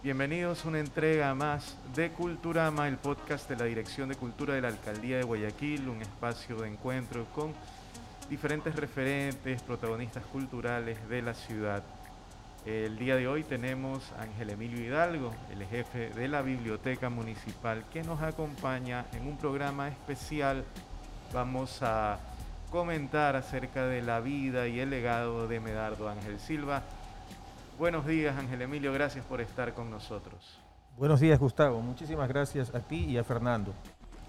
Bienvenidos a una entrega más de Culturama, el podcast de la Dirección de Cultura de la Alcaldía de Guayaquil, un espacio de encuentro con diferentes referentes, protagonistas culturales de la ciudad. El día de hoy tenemos a Ángel Emilio Hidalgo, el jefe de la Biblioteca Municipal, que nos acompaña en un programa especial. Vamos a comentar acerca de la vida y el legado de Medardo Ángel Silva, Buenos días, Ángel Emilio, gracias por estar con nosotros. Buenos días, Gustavo. Muchísimas gracias a ti y a Fernando.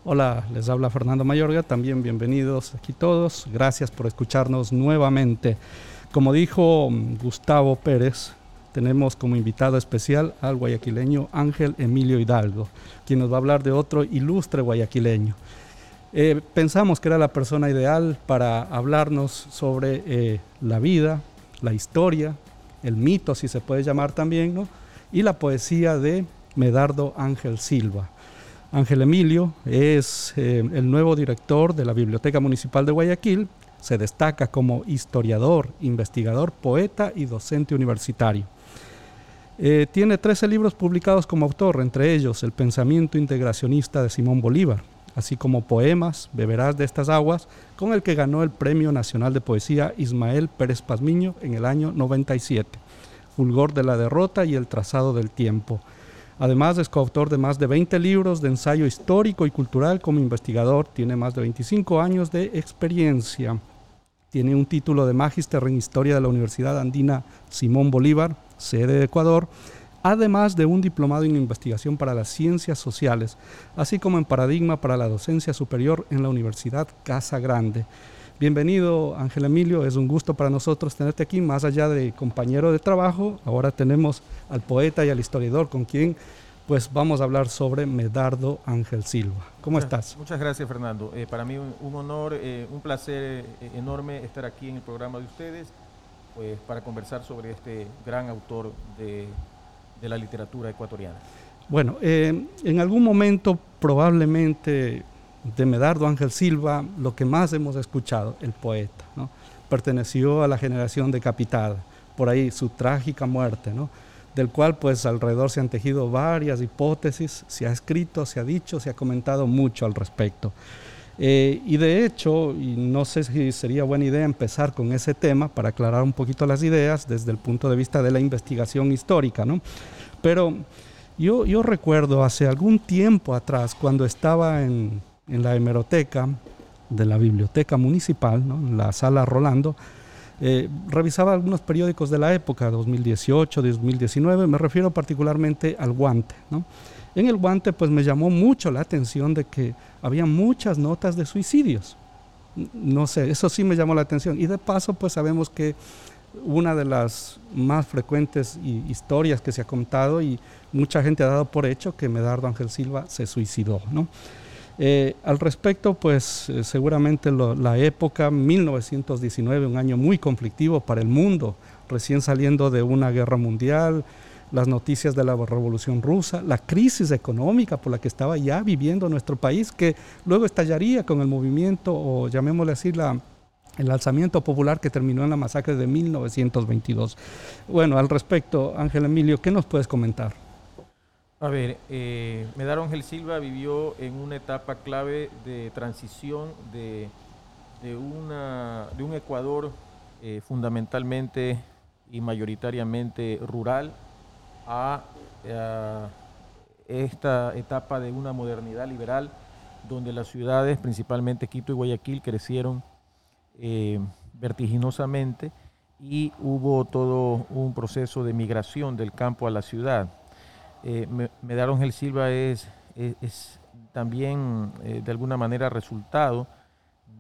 Hola, les habla Fernando Mayorga, también bienvenidos aquí todos. Gracias por escucharnos nuevamente. Como dijo mm, Gustavo Pérez, tenemos como invitado especial al guayaquileño Ángel Emilio Hidalgo, quien nos va a hablar de otro ilustre guayaquileño. Eh, pensamos que era la persona ideal para hablarnos sobre eh, la vida, la historia, el mito, si se puede llamar también, ¿no? y la poesía de Medardo Ángel Silva. Ángel Emilio es eh, el nuevo director de la Biblioteca Municipal de Guayaquil. Se destaca como historiador, investigador, poeta y docente universitario. Eh, tiene 13 libros publicados como autor, entre ellos El pensamiento integracionista de Simón Bolívar, así como poemas, Beberás de estas aguas, con el que ganó el Premio Nacional de Poesía Ismael Pérez Pazmiño en el año 97, Fulgor de la Derrota y El Trazado del Tiempo. Además es coautor de más de 20 libros de ensayo histórico y cultural como investigador, tiene más de 25 años de experiencia. Tiene un título de Magíster en Historia de la Universidad Andina Simón Bolívar, sede de Ecuador, además de un diplomado en investigación para las ciencias sociales, así como en paradigma para la docencia superior en la Universidad Casa Grande. Bienvenido Ángel Emilio, es un gusto para nosotros tenerte aquí, más allá de compañero de trabajo, ahora tenemos al poeta y al historiador con quien pues vamos a hablar sobre Medardo Ángel Silva. ¿Cómo estás? Muchas gracias Fernando, eh, para mí un, honor, eh, un placer eh, enorme estar aquí en el programa de ustedes, pues para conversar sobre este gran autor de de la literatura ecuatoriana? Bueno, eh, en algún momento probablemente de Medardo Ángel Silva, lo que más hemos escuchado, el poeta, ¿no? perteneció a la generación decapitada, por ahí su trágica muerte, ¿no? del cual pues alrededor se han tejido varias hipótesis, se ha escrito, se ha dicho, se ha comentado mucho al respecto. Eh, y de hecho, y no sé si sería buena idea empezar con ese tema para aclarar un poquito las ideas desde el punto de vista de la investigación histórica, ¿no? Pero yo, yo recuerdo hace algún tiempo atrás, cuando estaba en, en la hemeroteca de la biblioteca municipal, ¿no? en la sala Rolando, eh, revisaba algunos periódicos de la época, 2018, 2019, me refiero particularmente al guante, ¿no? En el guante pues me llamó mucho la atención de que había muchas notas de suicidios. No sé, eso sí me llamó la atención. Y de paso pues sabemos que una de las más frecuentes historias que se ha contado y mucha gente ha dado por hecho que Medardo Ángel Silva se suicidó. ¿no? Eh, al respecto, pues eh, seguramente la época 1919, un año muy conflictivo para el mundo, recién saliendo de una guerra mundial, las noticias de la Revolución Rusa, la crisis económica por la que estaba ya viviendo nuestro país, que luego estallaría con el movimiento, o llamémosle así, la, el alzamiento popular que terminó en la masacre de 1922. Bueno, al respecto, Ángel Emilio, ¿qué nos puedes comentar? A ver, eh, Medaro Ángel Silva vivió en una etapa clave de transición de, una, de un Ecuador eh, fundamentalmente y mayoritariamente rural a, esta etapa de una modernidad liberal donde las ciudades, principalmente Quito y Guayaquil, crecieron eh, vertiginosamente y hubo todo un proceso de migración del campo a la ciudad. Eh, Medar Ángel Silva es, es, también eh, de alguna manera resultado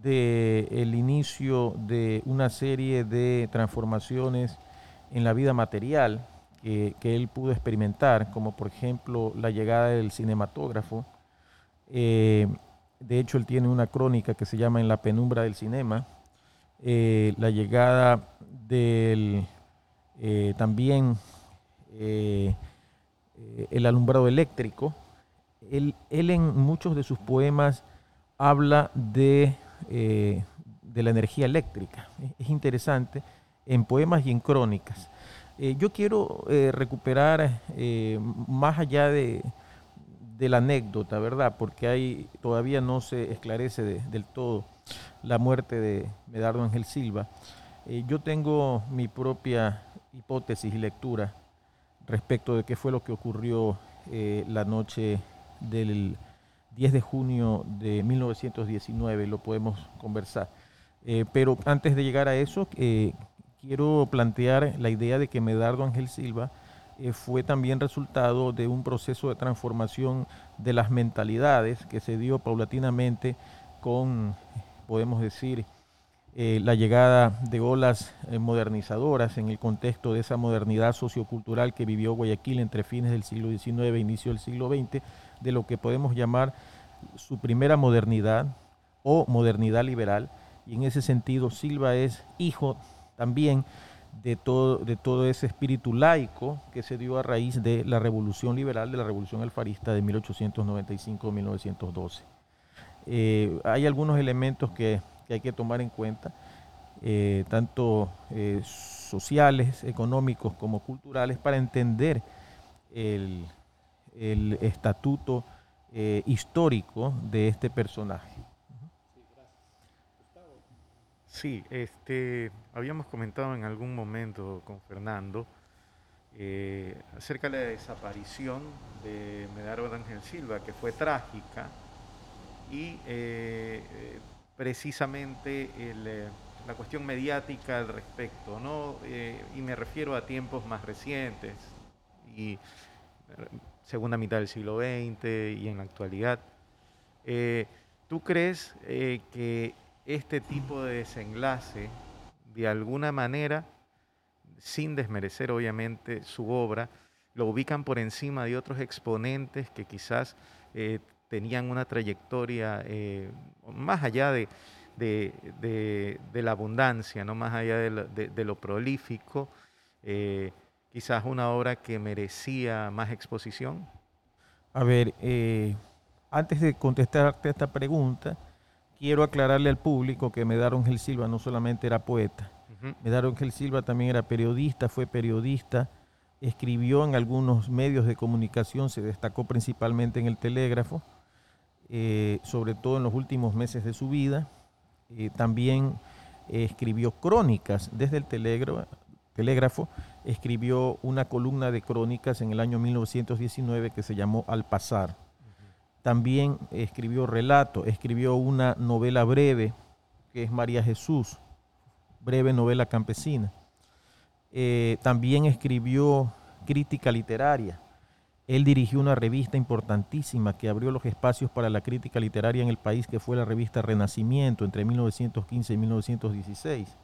del inicio de una serie de transformaciones en la vida material que, él pudo experimentar, como por ejemplo la llegada del cinematógrafo. Eh, de hecho, él tiene una crónica que se llama En la penumbra del cinema. Eh, la llegada del eh, también el alumbrado eléctrico. Él, él, en muchos de sus poemas habla de, de la energía eléctrica. Es interesante en poemas y en crónicas. Eh, yo quiero eh, recuperar más allá de, la anécdota, ¿verdad? Porque hay, todavía no se esclarece del todo la muerte de Medardo Ángel Silva. yo tengo mi propia hipótesis y lectura respecto de qué fue lo que ocurrió la noche del 10 de junio de 1919, lo podemos conversar. Eh, pero antes de llegar a eso, eh, quiero plantear la idea de que Medardo Ángel Silva eh, fue también resultado de un proceso de transformación de las mentalidades que se dio paulatinamente con, podemos decir, la llegada de olas modernizadoras en el contexto de esa modernidad sociocultural que vivió Guayaquil entre fines del siglo XIX e inicio del siglo XX, de lo que podemos llamar su primera modernidad o modernidad liberal, y en ese sentido Silva es hijo también de todo, de todo ese espíritu laico que se dio a raíz de la revolución liberal, de la revolución alfarista de 1895-1912. Eh, hay algunos elementos que, hay que tomar en cuenta, eh, tanto eh, sociales, económicos como culturales, para entender el, el estatuto histórico de este personaje. Sí, este, habíamos comentado en algún momento con Fernando eh, acerca de la desaparición de Medardo Ángel Silva, que fue trágica, y eh, eh, precisamente la cuestión mediática al respecto, ¿no? y me refiero a tiempos más recientes, y segunda mitad del siglo XX y en la actualidad. ¿Tú crees que este tipo de desenlace, de alguna manera, sin desmerecer obviamente su obra, lo ubican por encima de otros exponentes que quizás eh, tenían una trayectoria eh, más allá de, la abundancia, ¿no? más allá de lo, prolífico, eh, quizás una obra que merecía más exposición? A ver, antes de contestarte esta pregunta, quiero aclararle al público que Medaro Ángel Silva no solamente era poeta, Medaro Ángel Silva también era periodista, fue periodista, escribió en algunos medios de comunicación, se destacó principalmente en el telégrafo, eh, sobre todo en los últimos meses de su vida. Eh, también escribió crónicas desde el telégrafo, telégrafo, escribió una columna de crónicas en el año 1919 que se llamó Al Pasar también escribió relato, escribió una novela breve, que es María Jesús, breve novela campesina. Eh, también escribió crítica literaria. Él dirigió una revista importantísima que abrió los espacios para la crítica literaria en el país, que fue la revista Renacimiento entre 1915 y 1916.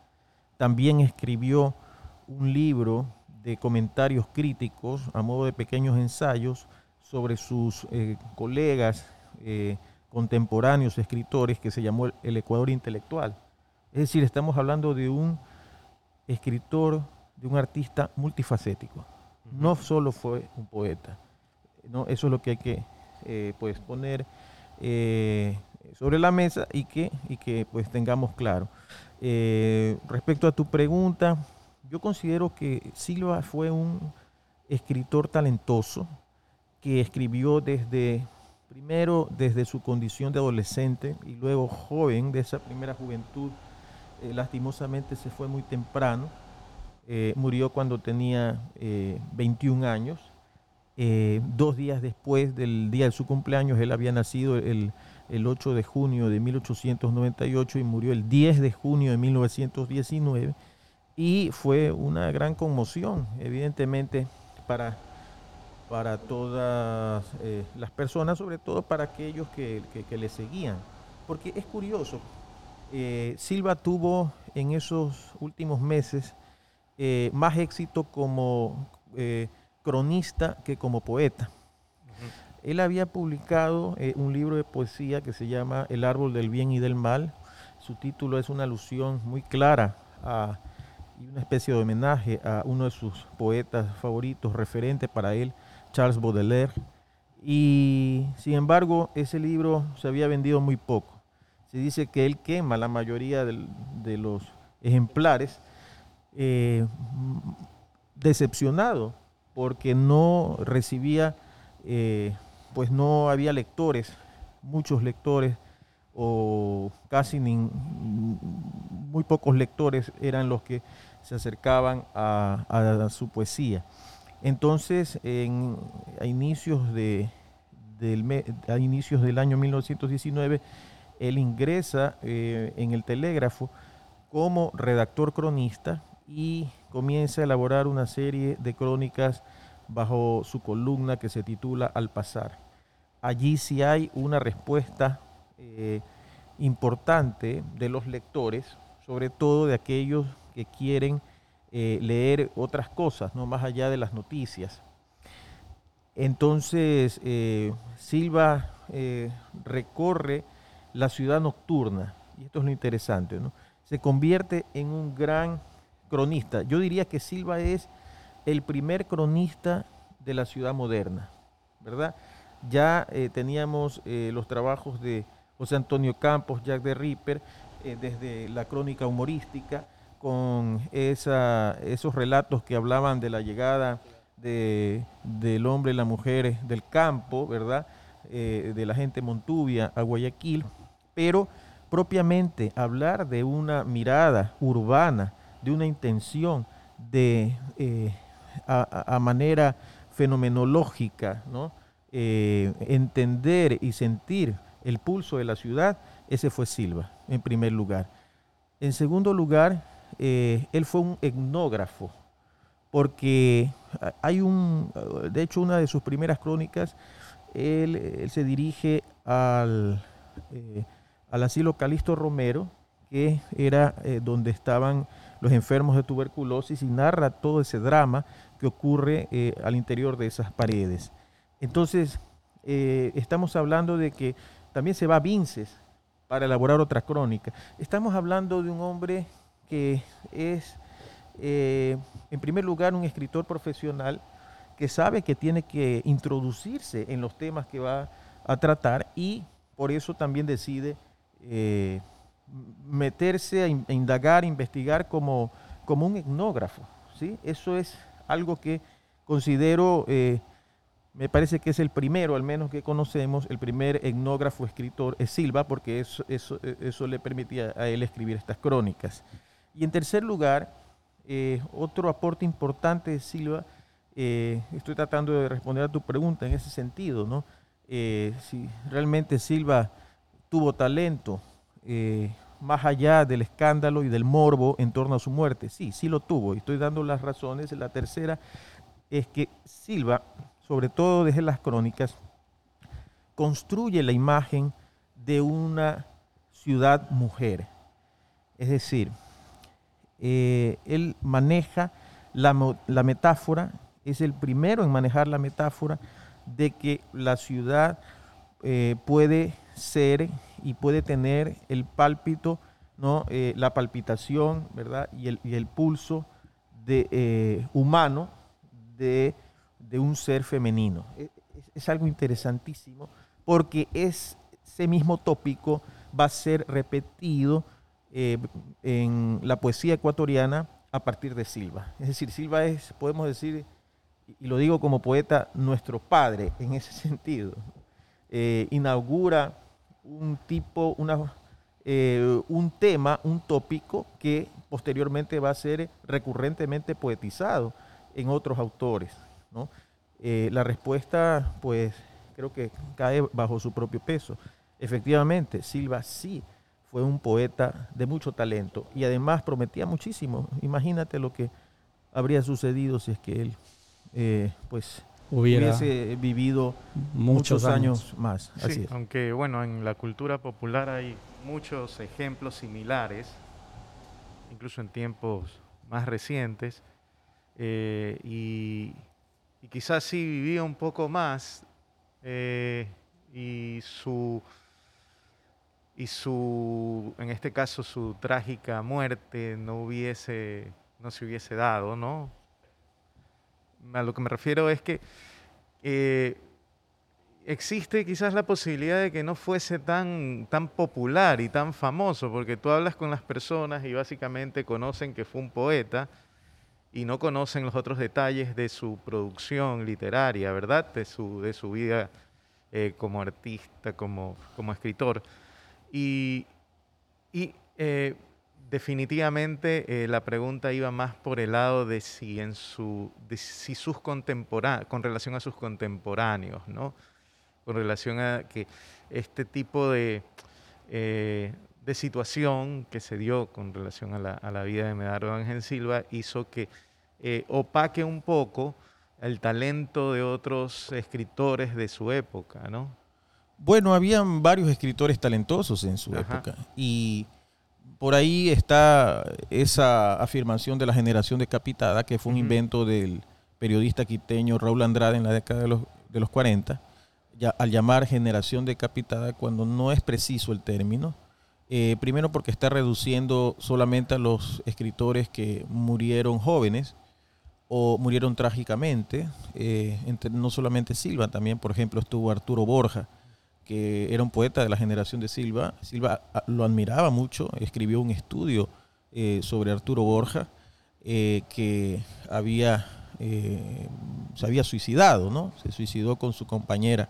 También escribió un libro de comentarios críticos a modo de pequeños ensayos sobre sus eh, colegas eh, contemporáneos escritores que se llamó el Ecuador intelectual. Es decir, estamos hablando de un escritor, de un artista multifacético. No solo fue un poeta. ¿no? Eso es lo que hay que eh, pues, poner sobre la mesa y que, y que pues, tengamos claro. respecto a tu pregunta, yo considero que Silva fue un escritor talentoso, que escribió desde, primero desde su condición de adolescente y luego joven, de esa primera juventud, eh, lastimosamente se fue muy temprano, eh, murió cuando tenía 21 eh, años. dos días después del día de su cumpleaños, él había nacido el, el 8 de junio de 1898 y murió el 10 de junio de 1919 y fue una gran conmoción, evidentemente, para para todas eh, las personas, sobre todo para aquellos que, le seguían. Porque es curioso, eh, Silva tuvo en esos últimos meses eh, más éxito como cronista que como poeta. Él había publicado un libro de poesía que se llama El árbol del bien y del mal. Su título es una alusión muy clara a, y una especie de homenaje a uno de sus poetas favoritos, referente para él, Charles Baudelaire. Y sin embargo, ese libro se había vendido muy poco. Se dice que él quema la mayoría de los ejemplares. Eh, decepcionado porque no recibía, eh, pues no había lectores, muchos lectores o casi ni, muy pocos lectores eran los que se acercaban a, su poesía. Entonces, a, inicios de, del, a inicios del año 1919, él ingresa eh, en el telégrafo como redactor cronista y comienza a elaborar una serie de crónicas bajo su columna que se titula Al pasar. Allí sí hay una respuesta eh, importante de los lectores, sobre todo de aquellos que quieren eh, leer otras cosas, no más allá de las noticias. Entonces, eh, Silva recorre la ciudad nocturna, y esto es lo interesante, ¿no? se convierte en un gran cronista. Yo diría que Silva es el primer cronista de la ciudad moderna, ¿verdad? Ya eh, teníamos eh, los trabajos de José Antonio Campos, Jack de Ripper, eh, desde la crónica humorística, con esos relatos que hablaban de la llegada del hombre y la mujer del campo, ¿verdad? de la gente Montubia a Guayaquil, pero propiamente hablar de una mirada urbana, de una intención de a, manera fenomenológica, ¿no? Eh, entender y sentir el pulso de la ciudad, ese fue Silva, en primer lugar. En segundo lugar, eh, él fue un etnógrafo, porque hay un, de hecho, una de sus primeras crónicas, él, se dirige al, eh, al asilo Calisto Romero, que era donde estaban los enfermos de tuberculosis y narra todo ese drama que ocurre eh, al interior de esas paredes. Entonces, eh, estamos hablando de que también se va a Vinces para elaborar otra crónica. Estamos hablando de un hombre que es, eh, en primer lugar, un escritor profesional que sabe que tiene que introducirse en los temas que va a tratar y por eso también decide meterse a, indagar, investigar como, como un etnógrafo. ¿sí? Eso es algo que considero, eh, me parece que es el primero, al menos que conocemos, el primer etnógrafo escritor es Silva, porque eso, eso, eso le permitía a él escribir estas crónicas. Y en tercer lugar, eh, otro aporte importante de Silva, eh, estoy tratando de responder a tu pregunta en ese sentido, ¿no? si realmente Silva tuvo talento, más allá del escándalo y del morbo en torno a su muerte. Sí, sí lo tuvo y estoy dando las razones. La tercera es que Silva, sobre todo desde las crónicas, construye la imagen de una ciudad mujer. Es decir, eh, él maneja la, metáfora, es el primero en manejar la metáfora de que la ciudad eh, puede ser y puede tener el pálpito, ¿no? Eh, la palpitación, ¿verdad? Y el, pulso de, humano de, un ser femenino. E, es, algo interesantísimo porque ese mismo tópico va a ser repetido en la poesía ecuatoriana a partir de Silva. Es decir, Silva es, podemos decir, y lo digo como poeta, nuestro padre en ese sentido. Eh, inaugura un tipo, una, eh, un tema, un tópico que posteriormente va a ser recurrentemente poetizado en otros autores. Eh, la respuesta, pues, creo que cae bajo su propio peso. Efectivamente, Silva sí fue un poeta de mucho talento y además prometía muchísimo. Imagínate lo que habría sucedido si es que él, pues, hubiese vivido muchos, años, más. Así Aunque bueno, en la cultura popular hay muchos ejemplos similares, incluso en tiempos más recientes, eh, y, quizás sí vivía un poco más eh, y su y su en este caso su trágica muerte no hubiese no se hubiese dado, ¿no? a lo que me refiero es que eh, existe quizás la posibilidad de que no fuese tan, tan popular y tan famoso, porque tú hablas con las personas y básicamente conocen que fue un poeta y no conocen los otros detalles de su producción literaria, ¿verdad? De su, de su vida eh, como artista, como, como escritor. Y, eh, definitivamente eh, la pregunta iba más por el lado de si en su sus con relación a sus contemporáneos no con relación a que este tipo de eh, de situación que se dio con relación a la, a la vida de Medardo Ángel Silva hizo que opaque un poco el talento de otros escritores de su época, ¿no? Bueno, habían varios escritores talentosos en su época y por ahí está esa afirmación de la generación decapitada, que fue un invento del periodista quiteño Raúl Andrade en la década de los, de los 40, ya, al llamar generación decapitada cuando no es preciso el término. Eh, primero porque está reduciendo solamente a los escritores que murieron jóvenes o murieron trágicamente, eh, entre, no solamente Silva, también por ejemplo estuvo Arturo Borja, que era un poeta de la generación de Silva. Silva ah, lo admiraba mucho, escribió un estudio eh, sobre Arturo Borja, eh, que había, eh, se había suicidado, ¿no? Se suicidó con su compañera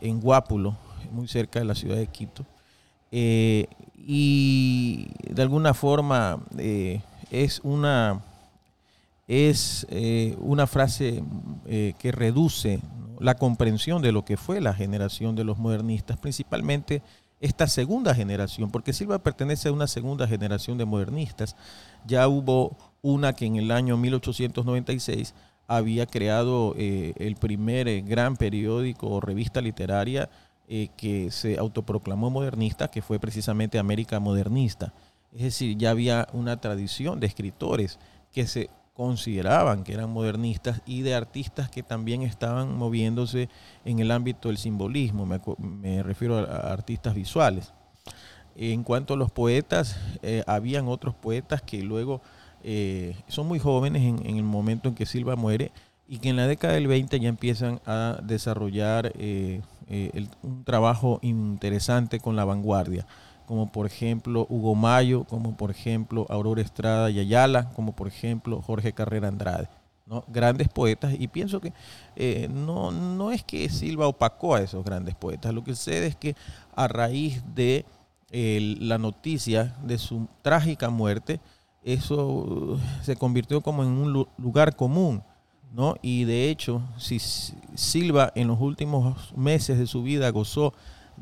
en Guápulo, muy cerca de la ciudad de Quito. y de alguna forma es una es una frase que reduce la comprensión de lo que fue la generación de los modernistas, principalmente esta segunda generación, porque Silva pertenece a una segunda generación de modernistas. Ya hubo una que en el año 1896 había creado eh, el primer eh, gran periódico o revista literaria eh, que se autoproclamó modernista, que fue precisamente América Modernista. Es decir, ya había una tradición de escritores que se consideraban que eran modernistas y de artistas que también estaban moviéndose en el ámbito del simbolismo, me, refiero a, artistas visuales. En cuanto a los poetas, eh, habían otros poetas que luego eh, son muy jóvenes en, el momento en que Silva muere y que en la década del 20 ya empiezan a desarrollar eh, un trabajo interesante con la vanguardia como por ejemplo Hugo Mayo, como por ejemplo Aurora Estrada y Ayala, como por ejemplo Jorge Carrera Andrade. ¿no? Grandes poetas, y pienso que eh, no, no es que Silva opacó a esos grandes poetas, lo que sucede es que a raíz de la noticia de su trágica muerte, eso se convirtió como en un lugar común. ¿no? Y de hecho, si Silva en los últimos meses de su vida gozó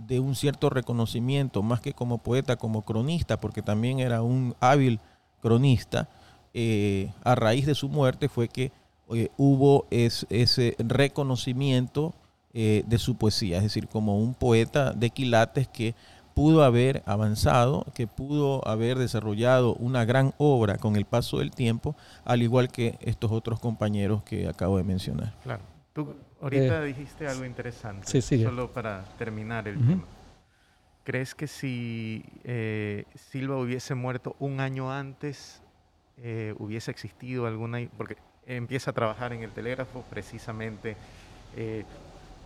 de un cierto reconocimiento, más que como poeta, como cronista, porque también era un hábil cronista, eh, a raíz de su muerte fue que hubo ese reconocimiento eh, de su poesía, es decir, como un poeta de quilates que pudo haber avanzado, que pudo haber desarrollado una gran obra con el paso del tiempo, al igual que estos otros compañeros que acabo de mencionar. Claro. Tú ahorita eh, dijiste algo interesante, solo para terminar el tema. ¿Crees que si eh, Silva hubiese muerto un año antes, eh, hubiese existido alguna... Porque empieza a trabajar en el telégrafo precisamente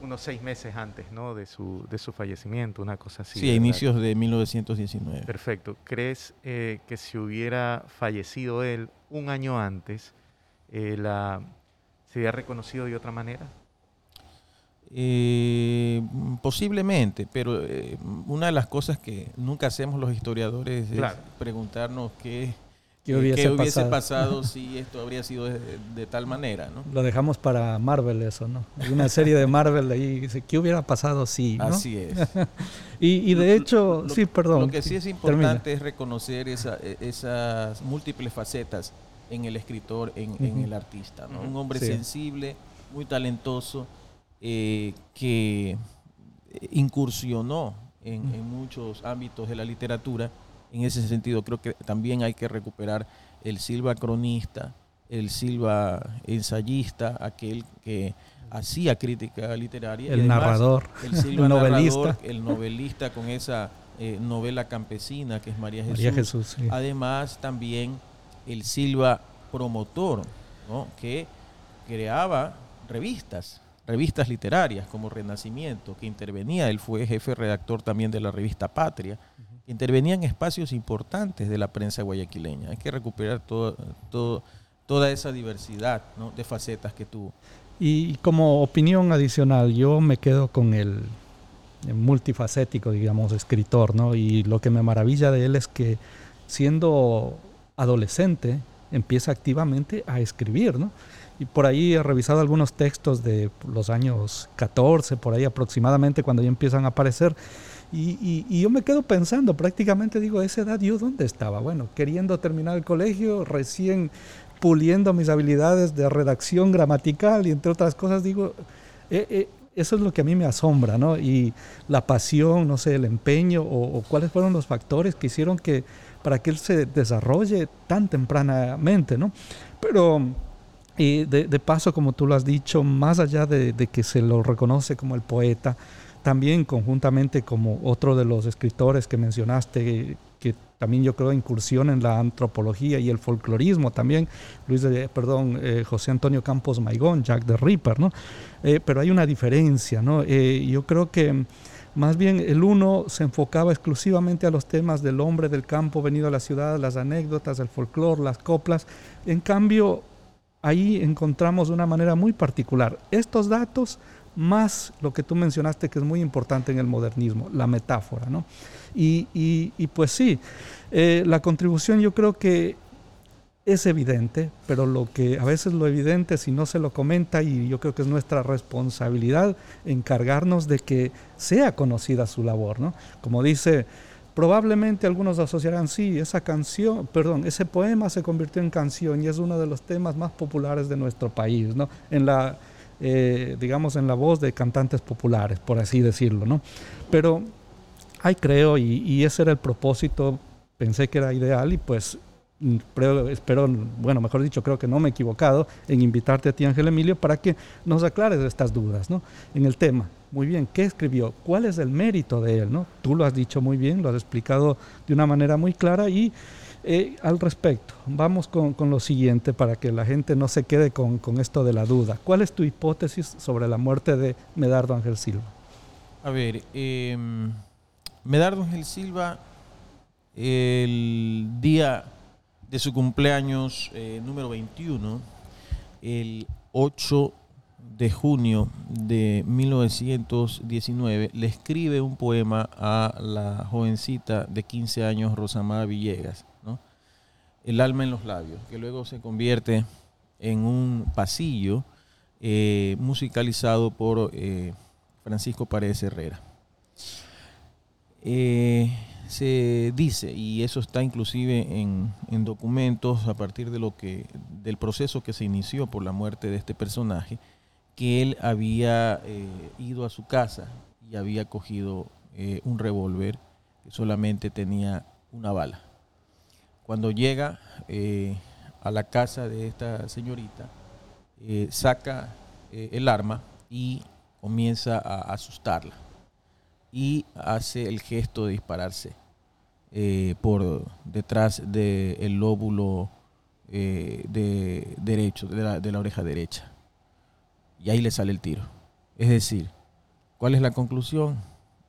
unos seis meses antes ¿no? de, su, de su fallecimiento, una cosa así. Sí, a inicios de 1919. Perfecto. ¿Crees que si hubiera fallecido él un año antes, la ¿Se había reconocido de otra manera? Eh, posiblemente, pero eh, una de las cosas que nunca hacemos los historiadores es preguntarnos qué, ¿Qué hubiese, pasado? si esto habría sido de, tal manera, ¿no? Lo dejamos para Marvel eso, ¿no? Hay una serie de Marvel ahí, dice, ¿qué hubiera pasado si? Así es. y, de hecho, sí, perdón. Lo que sí es importante es reconocer esa, e, esas múltiples facetas en el escritor, en, el artista. Un hombre sensible, muy talentoso, eh, que incursionó en, muchos ámbitos de la literatura. En ese sentido, creo que también hay que recuperar el Silva cronista, el Silva ensayista, aquel que hacía crítica literaria. El narrador, el Silva novelista. el novelista con esa eh, novela campesina que es María Jesús. María Jesús Además, también el Silva promotor, que creaba revistas, revistas literarias como Renacimiento, que intervenía, él fue jefe redactor también de la revista Patria, intervenía en espacios importantes de la prensa guayaquileña. Hay que recuperar todo, todo, toda esa diversidad de facetas que tuvo. Y como opinión adicional, yo me quedo con el, multifacético, digamos, escritor, ¿no? Y lo que me maravilla de él es que siendo adolescente empieza activamente a escribir, ¿no? Y por ahí he revisado algunos textos de los años 14, por ahí aproximadamente, cuando ya empiezan a aparecer. Y, y, yo me quedo pensando, prácticamente digo, a esa edad yo dónde estaba? Bueno, queriendo terminar el colegio, recién puliendo mis habilidades de redacción gramatical y entre otras cosas, digo, eh, eh, eso es lo que a mí me asombra, ¿no? Y la pasión, no sé, el empeño o, cuáles fueron los factores que hicieron que para que él se desarrolle tan tempranamente, ¿no? Pero y de, paso, como tú lo has dicho, más allá de, que se lo reconoce como el poeta, también conjuntamente como otro de los escritores que mencionaste, que también yo creo incursión en la antropología y el folclorismo también, Luis de, perdón, eh, José Antonio Campos Maigón, Jack the Ripper, ¿no? Eh, pero hay una diferencia, ¿no? Eh, yo creo que más bien el uno se enfocaba exclusivamente a los temas del hombre del campo venido a la ciudad, las anécdotas, el folclore, las coplas. En cambio, ahí encontramos una manera muy particular estos datos más lo que tú mencionaste que es muy importante en el modernismo, la metáfora, ¿no? Y, pues sí, eh, la contribución yo creo que es evidente, pero lo que a veces lo evidente si no se lo comenta y yo creo que es nuestra responsabilidad encargarnos de que sea conocida su labor, ¿no? Como dice, probablemente algunos asociarán, sí, esa canción, perdón, ese poema se convirtió en canción y es uno de los temas más populares de nuestro país, ¿no? En la, eh, digamos, en la voz de cantantes populares, por así decirlo, ¿no? Pero Ay, creo, y, ese era el propósito, pensé que era ideal y pues mm, espero, bueno, mejor dicho, creo que no me he equivocado en invitarte a ti, Ángel Emilio, para que nos aclares estas dudas ¿no? en el tema. Muy bien, ¿qué escribió? ¿Cuál es el mérito de él? ¿no? Tú lo has dicho muy bien, lo has explicado de una manera muy clara y eh, al respecto, vamos con, lo siguiente para que la gente no se quede con, con esto de la duda. ¿Cuál es tu hipótesis sobre la muerte de Medardo Ángel Silva? A ver, eh Medardo Ángel Silva, el día de su cumpleaños eh, número 21, el 8 de junio de 1919, le escribe un poema a la jovencita de 15 años, Rosamada Villegas, El alma en los labios, que luego se convierte en un pasillo eh, musicalizado por eh, Francisco Paredes Herrera. Eh, se dice, y eso está inclusive en, documentos a partir de lo que, del proceso que se inició por la muerte de este personaje, que él había eh, ido a su casa y había cogido eh, un revólver que solamente tenía una bala. Cuando llega a la casa de esta señorita, saca el arma y comienza a asustarla y hace el gesto de dispararse eh, por detrás del lóbulo eh, de derecho, de la, oreja derecha. Y ahí le sale el tiro. Es decir, ¿cuál es la conclusión?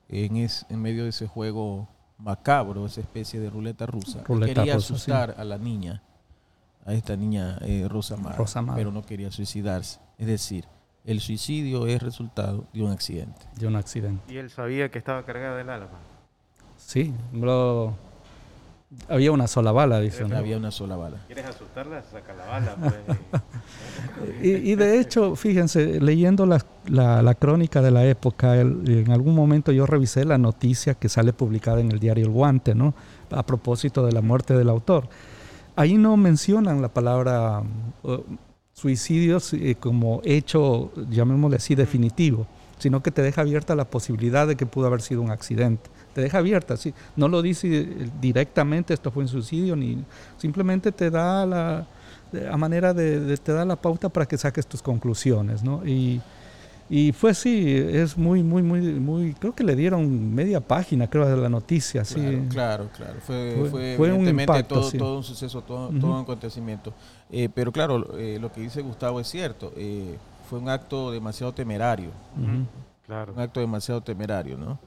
En, es, en medio de ese juego macabro, esa especie de ruleta rusa, quería asustar a la niña, a esta niña eh, Rosa, Rosa pero no quería suicidarse. Es decir, el suicidio es resultado de un accidente. De un accidente. ¿Y él sabía que estaba cargada el alma? Sí, había una sola bala, dice. Había una sola bala. ¿Quieres asustarla? Saca la bala. Pues. y, de hecho, fíjense, leyendo la, crónica de la época, en algún momento yo revisé la noticia que sale publicada en el diario El Guante, ¿no? A propósito de la muerte del autor. Ahí no mencionan la palabra suicidios eh, como hecho, llamémosle así, definitivo, sino que te deja abierta la posibilidad de que pudo haber sido un accidente. Te deja abierta, sí. No lo dice eh, directamente, esto fue un suicidio, ni simplemente te da la, a manera de, te da la pauta para que saques tus conclusiones, ¿no? Y, y fue así, es muy, muy, muy, muy, creo que le dieron media página, creo, de la noticia. Claro, sí. claro, claro. Fue, fue, un impacto, todo, todo, un suceso, todo, todo un acontecimiento. Eh, pero claro, eh, lo que dice Gustavo es cierto. Eh, fue un acto demasiado temerario. Claro. Un acto demasiado temerario, ¿no?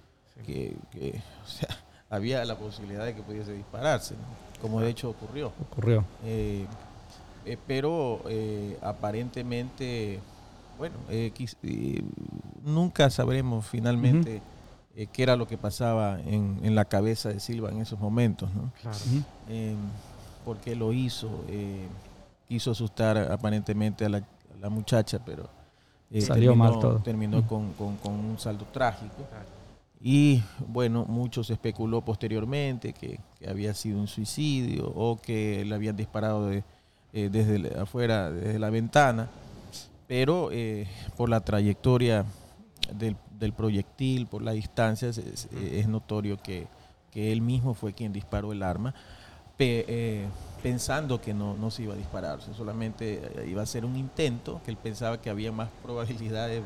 Que, que o sea, había la posibilidad de que pudiese dispararse, como de hecho ocurrió. Ocurrió. eh, pero eh, aparentemente, bueno, eh, nunca sabremos finalmente qué era lo que pasaba en, la cabeza de Silva en esos momentos, ¿no? Claro. Em, porque lo hizo, quiso asustar aparentemente a la, muchacha, pero Salió terminó, mal todo. terminó con, un saldo trágico. Y bueno, muchos especuló posteriormente que, había sido un suicidio o que le habían disparado de, eh, desde afuera, desde la ventana, pero eh, por la trayectoria del, proyectil, por las distancias, es, notorio que, él mismo fue quien disparó el arma, eh, pensando que no, no, se iba a disparar, solamente iba a ser un intento, que él pensaba que había más probabilidades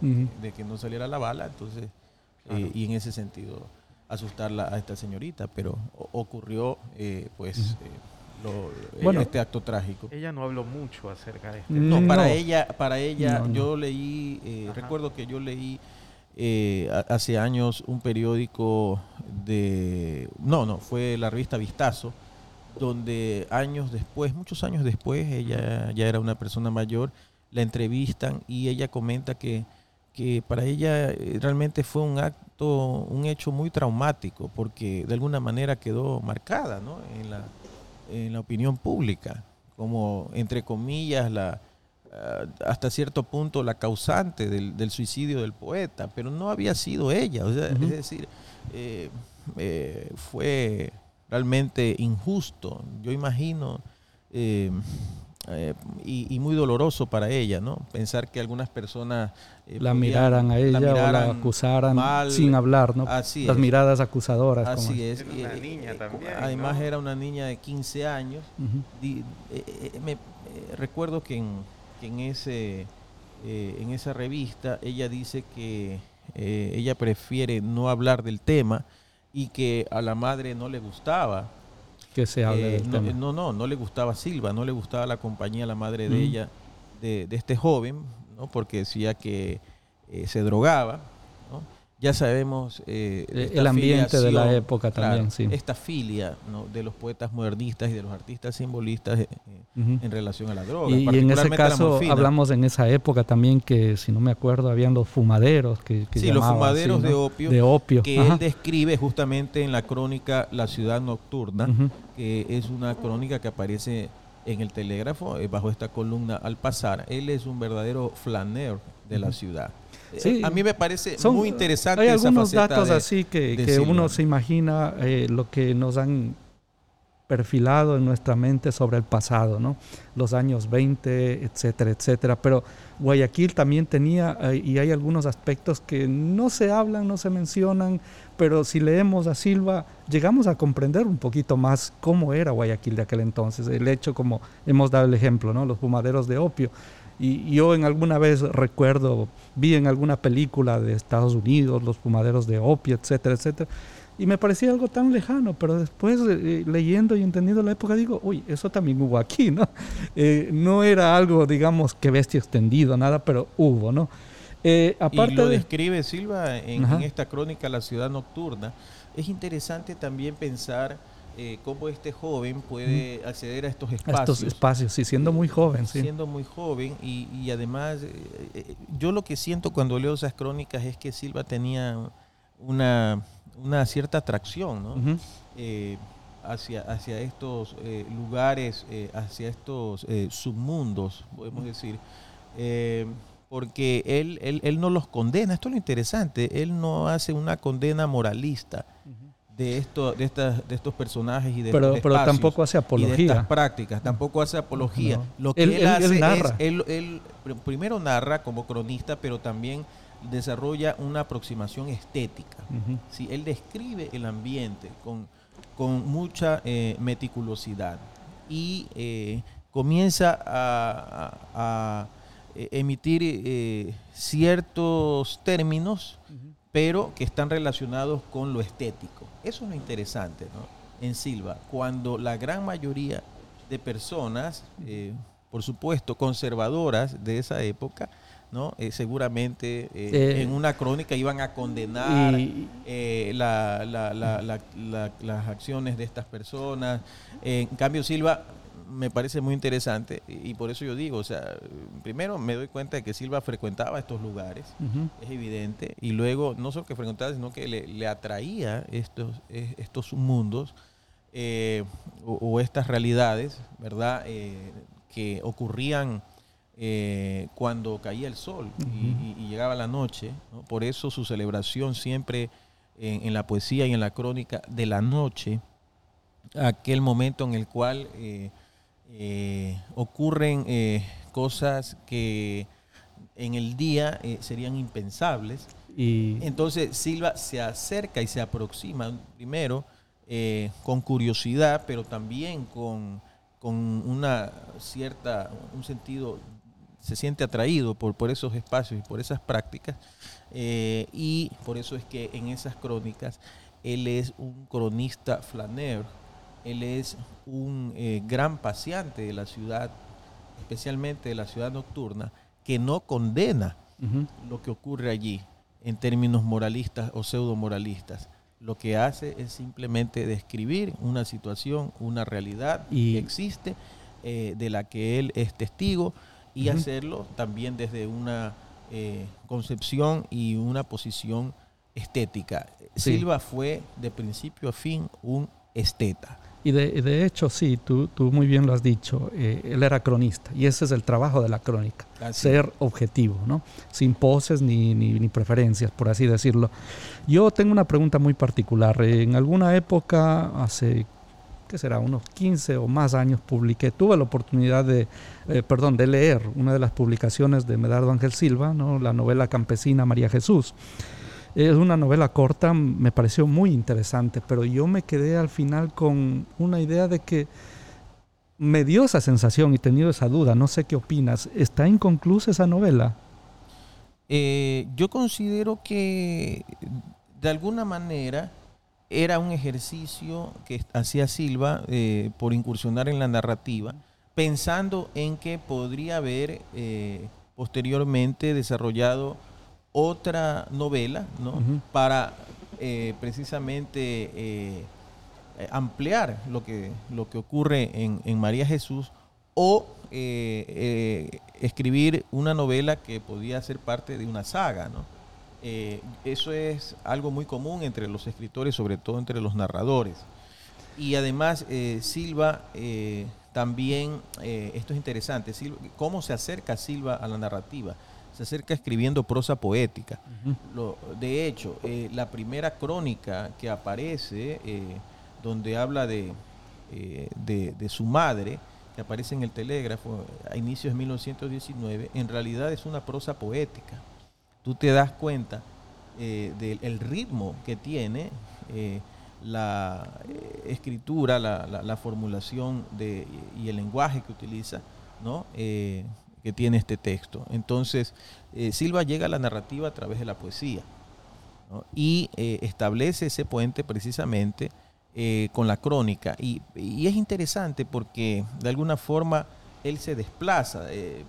de que no saliera la bala, entonces eh, y en ese sentido asustarla a esta señorita, pero ocurrió eh, pues eh, lo, este acto trágico. Ella no habló mucho acerca de este. No, para ella, para ella yo leí, recuerdo que yo leí hace años un periódico de, no, no, fue la revista Vistazo, donde años después, muchos años después, ella ya era una persona mayor, la entrevistan y ella comenta que que para ella eh, realmente fue un acto, un hecho muy traumático, porque de alguna manera quedó marcada ¿no? en, la, en la opinión pública, como entre comillas la, ah, hasta cierto punto la causante del, suicidio del poeta, pero no había sido ella, es decir, eh, eh, fue realmente injusto, yo imagino eh, y, muy doloroso para ella, ¿no? Pensar que algunas personas eh, la miraran a ella o la acusaran sin hablar, ¿no? Así Las miradas acusadoras. Así es. una niña también, además era una niña de 15 años. Eh, me, recuerdo que en, en ese en esa revista ella dice que ella prefiere no hablar del tema y que a la madre no le gustaba que se hable eh, no, no, no, le gustaba Silva, no le gustaba la compañía, la madre de ella, de, este joven, ¿no? porque decía que eh, se drogaba, ya sabemos eh, eh el ambiente de la época también, sí. Esta filia de los poetas modernistas y de los artistas simbolistas eh, en relación a la droga. Y, en ese caso hablamos en esa época también que, si no me acuerdo, habían los fumaderos que, sí, los fumaderos de opio, de opio. que él describe justamente en la crónica La ciudad nocturna, que es una crónica que aparece en el telégrafo eh, bajo esta columna al pasar. Él es un verdadero flaner de la ciudad. Sí, a mí me parece muy interesante. Hay algunos datos así que, uno se imagina eh, lo que nos han perfilado en nuestra mente sobre el pasado, ¿no? Los años 20, etcétera, etcétera. Pero Guayaquil también tenía, eh, y hay algunos aspectos que no se hablan, no se mencionan, pero si leemos a Silva, llegamos a comprender un poquito más cómo era Guayaquil de aquel entonces. El hecho, como hemos dado el ejemplo, ¿no? Los fumaderos de opio. Y yo en alguna vez recuerdo, vi en alguna película de Estados Unidos los fumaderos de opio, etcétera, etcétera. Y me parecía algo tan lejano, pero después eh, leyendo y entendiendo la época digo, uy, eso también hubo aquí, ¿no? Eh, no era algo, digamos, que bestia extendido, nada, pero hubo, ¿no? Eh, aparte y lo describe Silva en, en, esta crónica La ciudad nocturna. Es interesante también pensar eh, cómo este joven puede acceder a estos espacios. estos espacios, sí, siendo muy joven. Sí. Siendo muy joven y, además eh, eh, yo lo que siento cuando leo esas crónicas es que Silva tenía una, cierta atracción ¿no? hacia, hacia estos lugares, hacia estos submundos, podemos decir. porque él, él, él, no los condena, esto es lo interesante, él no hace una condena moralista, de, esto, de, estas, de estos personajes y de pero, pero tampoco hace apología. de estas prácticas, tampoco hace apología. Lo que él, hace narra. es, él, primero narra como cronista, pero también desarrolla una aproximación estética. Él describe el ambiente con, con mucha eh, meticulosidad y eh, comienza a, eh, emitir ciertos términos pero que están relacionados con lo estético. Eso es lo interesante ¿no? en Silva, cuando la gran mayoría de personas, eh, por supuesto, conservadoras de esa época, ¿no? Eh, seguramente eh, en una crónica iban a condenar las acciones de estas personas. en cambio, Silva me parece muy interesante y por eso yo digo, o sea, primero me doy cuenta de que Silva frecuentaba estos lugares, es evidente, y luego no solo que frecuentaba, sino que le, atraía estos, estos mundos eh, o, estas realidades, ¿verdad? Eh, que ocurrían eh, cuando caía el sol y, llegaba la noche. Por eso su celebración siempre en, la poesía y en la crónica de la noche, aquel momento en el cual ocurren cosas que en el día serían impensables. Y entonces Silva se acerca y se aproxima primero eh, con curiosidad, pero también con, una cierta, un sentido, se siente atraído por, por esos espacios y por esas prácticas. Eh, y por eso es que en esas crónicas él es un cronista flaneur, él es un eh, gran paseante de la ciudad, especialmente de la ciudad nocturna, que no condena lo que ocurre allí en términos moralistas o pseudo moralistas lo que hace es simplemente describir una situación, una realidad que existe, eh, de la que él es testigo, y hacerlo también desde una eh, concepción y una posición estética. Silva fue de principio a fin un esteta. Y de, hecho, sí, tú, tú, muy bien lo has dicho, eh, él era cronista y ese es el trabajo de la crónica, ser objetivo, ¿no? sin poses ni, ni, preferencias, por así decirlo. Yo tengo una pregunta muy particular. En alguna época, hace, ¿qué será?, unos 15 o más años, publiqué, tuve la oportunidad de, eh, perdón, de leer una de las publicaciones de Medardo Ángel Silva, ¿no? la novela campesina María Jesús. Es una novela corta, me pareció muy interesante, pero yo me quedé al final con una idea de que me dio esa sensación y tenido esa duda. No sé qué opinas. ¿Está inconclusa esa novela? Eh, yo considero que de alguna manera era un ejercicio que hacía Silva eh, por incursionar en la narrativa, pensando en que podría haber eh, posteriormente desarrollado otra novela, ¿no? Para eh, precisamente eh, ampliar lo que, lo que ocurre en, María Jesús o eh, escribir una novela que podía ser parte de una saga, ¿no? eso es algo muy común entre los escritores, sobre todo entre los narradores. Y además, Silva también, esto es interesante, cómo se acerca Silva a la narrativa se acerca escribiendo prosa poética. de hecho, eh, la primera crónica que aparece, eh, donde habla eh, de, de, su madre, que aparece en el telégrafo a inicios de 1919, en realidad es una prosa poética. Tú te das cuenta del ritmo que tiene la escritura, la, formulación de, y el lenguaje que utiliza, ¿no? Que tiene este texto. Entonces, eh, Silva llega a la narrativa a través de la poesía y eh, establece ese puente precisamente eh, con la crónica. Y, es interesante porque de alguna forma él se desplaza de,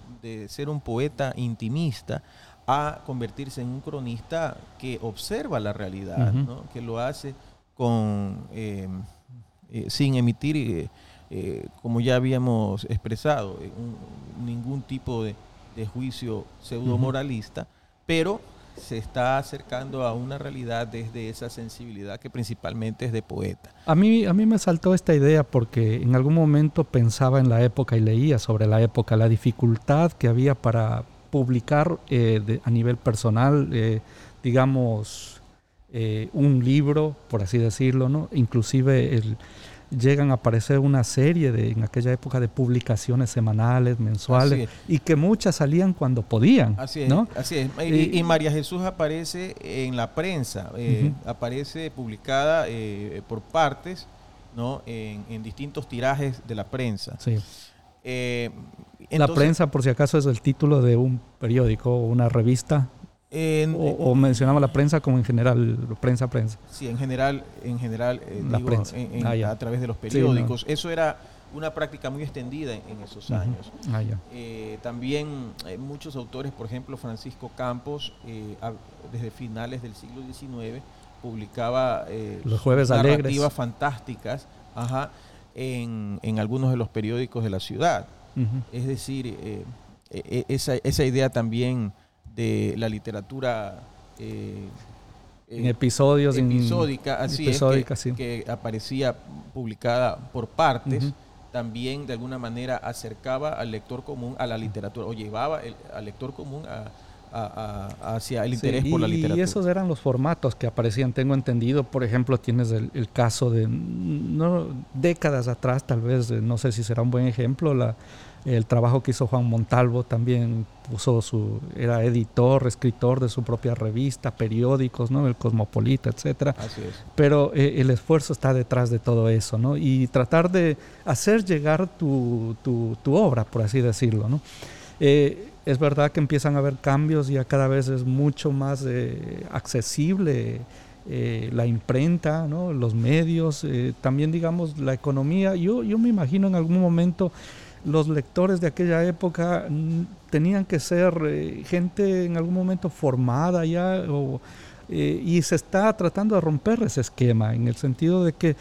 ser un poeta intimista a convertirse en un cronista que observa la realidad, que lo hace con, sin emitir eh, como ya habíamos expresado, eh, ningún tipo de, juicio pseudo moralista, pero se está acercando a una realidad desde esa sensibilidad que principalmente es de poeta. A mí, a mí me saltó esta idea porque en algún momento pensaba en la época y leía sobre la época, la dificultad que había para publicar eh, a nivel personal, digamos, un libro, por así decirlo, ¿no? inclusive el llegan a aparecer una serie de, en aquella época de publicaciones semanales, mensuales, y que muchas salían cuando podían. Así es. Así es. Y, María Jesús aparece en la prensa, eh, aparece publicada eh, por partes, ¿no? En, distintos tirajes de la prensa. Sí. Eh, la prensa, por si acaso, es el título de un periódico o una revista o, mencionaba la prensa como en general, prensa, prensa. Sí, en general, en general, eh, la prensa. Ah, a través de los periódicos. Eso era una práctica muy extendida en, esos años. Ah, eh, también eh, muchos autores, por ejemplo, Francisco Campos, desde finales del siglo XIX, publicaba los jueves narrativas fantásticas. Ajá, en, algunos de los periódicos de la ciudad. Es decir, e, e, esa, esa, idea también de la literatura eh, en episodios episódica, así es, que, aparecía publicada por partes, también de alguna manera acercaba al lector común a la literatura o llevaba al lector común a, hacia el interés por la literatura. Y esos eran los formatos que aparecían, tengo entendido. Por ejemplo, tienes el, caso de no, décadas atrás, tal vez, no sé si será un buen ejemplo, la, el trabajo que hizo Juan Montalvo también puso su, era editor, escritor de su propia revista, periódicos, ¿no? El Cosmopolita, etcétera. Así es. Pero eh, el esfuerzo está detrás de todo eso, ¿no? Y tratar de hacer llegar tu, tu, tu obra, por así decirlo, ¿no? Eh, es verdad que empiezan a haber cambios, ya cada vez es mucho más eh, accesible la imprenta, ¿no? los medios, también digamos la economía. Yo, yo me imagino en algún momento los lectores de aquella época mm, tenían que ser eh, gente en algún momento formada ya eh, y se está tratando de romper ese esquema en el sentido de que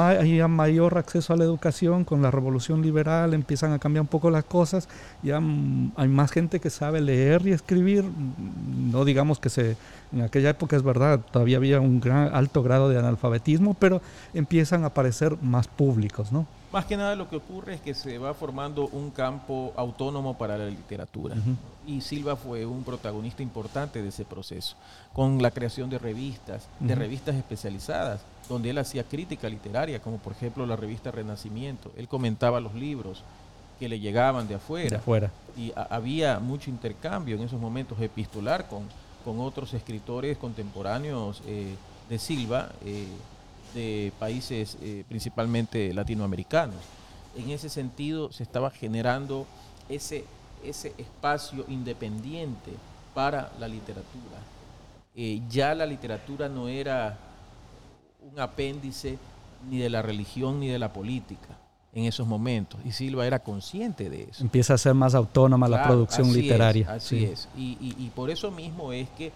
haya mayor acceso a la educación con la revolución liberal empiezan a cambiar un poco las cosas ya mm, hay más gente que sabe leer y escribir mm, no digamos que se en aquella época es verdad todavía había un gran alto grado de analfabetismo pero empiezan a aparecer más públicos no más que nada lo que ocurre es que se va formando un campo autónomo para la literatura. Y Silva fue un protagonista importante de ese proceso, con la creación de revistas, de revistas especializadas, donde él hacía crítica literaria, como por ejemplo la revista Renacimiento. Él comentaba los libros que le llegaban de afuera. afuera. Y había mucho intercambio en esos momentos epistolar con, con otros escritores contemporáneos eh, de Silva. Eh, de países eh, principalmente latinoamericanos. En ese sentido se estaba generando ese, ese espacio independiente para la literatura. Ya la literatura no era un apéndice ni de la religión ni de la política en esos momentos. Y Silva era consciente de eso. Empieza a ser más autónoma la producción literaria. así es. Y, y, por eso mismo es que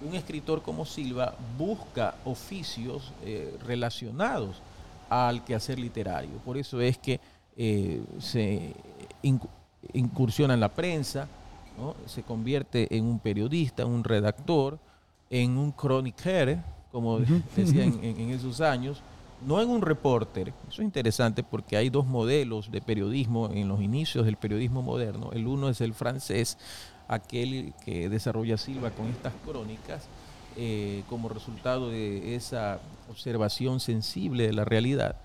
un escritor como Silva busca oficios eh, relacionados al quehacer literario. Por eso es que eh, se incursiona en la prensa, se convierte en un periodista, un redactor, en un chroniqueur, como decían en, esos años, no en un reporter. Eso es interesante porque hay dos modelos de periodismo en los inicios del periodismo moderno. El uno es el francés, aquel que desarrolla Silva con estas crónicas eh, como resultado de esa observación sensible de la realidad.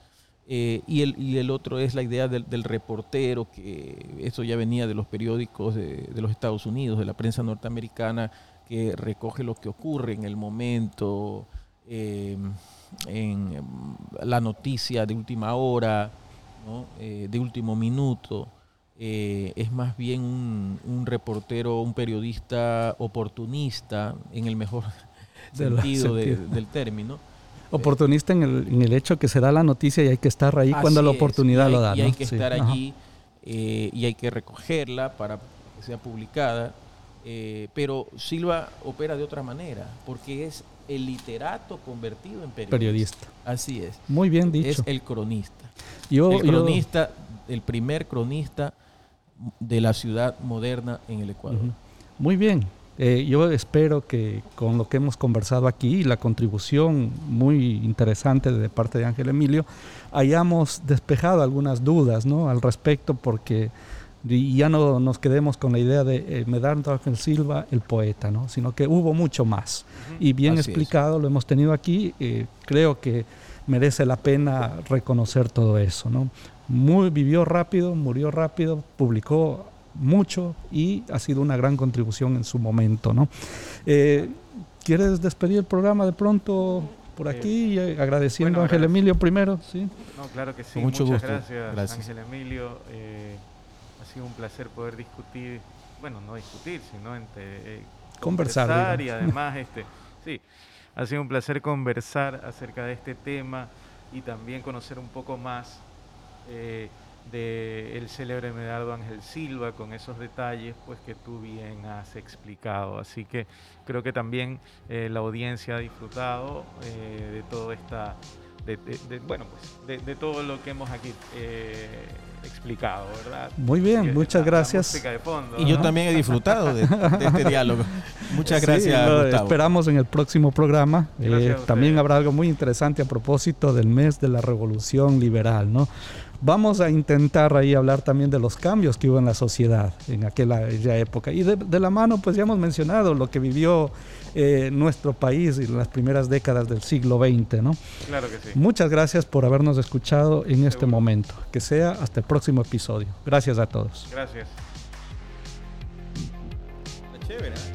Eh, y, el, y, el, otro es la idea del, reportero, que eso ya venía de los periódicos de, los Estados Unidos, de la prensa norteamericana, que recoge lo que ocurre en el momento, eh, en la noticia de última hora, de último minuto. Eh, es más bien un, reportero, un periodista oportunista, en el mejor sentido, del término. Oportunista en el, en el, hecho que se da la noticia y hay que estar ahí cuando la oportunidad lo da. Y hay que estar allí eh, y hay que recogerla para que sea publicada. Eh, pero Silva opera de otra manera, porque es el literato convertido en periodista. periodista. Así es. Muy bien dicho. Es el cronista. el cronista, el primer cronista de la ciudad moderna en el Ecuador. Muy bien. Eh, yo espero que con lo que hemos conversado aquí y la contribución muy interesante de parte de Ángel Emilio, hayamos despejado algunas dudas ¿no? al respecto porque y ya no nos quedemos con la idea de eh, Medardo Ángel Silva, el poeta, ¿no? sino que hubo mucho más. Y bien explicado, lo hemos tenido aquí, eh, creo que merece la pena reconocer todo eso. ¿no? muy, vivió rápido, murió rápido, publicó mucho y ha sido una gran contribución en su momento. ¿no? Eh, ¿Quieres despedir el programa de pronto por aquí? Eh, agradeciendo a Ángel Emilio primero. ¿sí? No, claro que sí. Muchas gracias, Ángel Emilio. Eh, ha sido un placer poder discutir, bueno, no discutir, sino entre, conversar. y además, este, sí, ha sido un placer conversar acerca de este tema y también conocer un poco más eh, del célebre Medardo Ángel Silva, con esos detalles pues que tú bien has explicado. Así que creo que también eh, la audiencia ha disfrutado eh, de toda esta de, bueno, pues de, todo lo que hemos aquí eh, explicado, ¿verdad? Muy bien, muchas gracias. y yo también he disfrutado de, este diálogo. Muchas gracias. esperamos en el próximo programa. Eh, también habrá algo muy interesante a propósito del mes de la revolución liberal, ¿no? Vamos a intentar ahí hablar también de los cambios que hubo en la sociedad en aquella época. Y de, la mano, pues ya hemos mencionado lo que vivió eh, nuestro país en las primeras décadas del siglo XX, ¿no? Claro que sí. Muchas gracias por habernos escuchado en este momento. Que sea hasta el próximo episodio. Gracias a todos. Gracias. Chévere.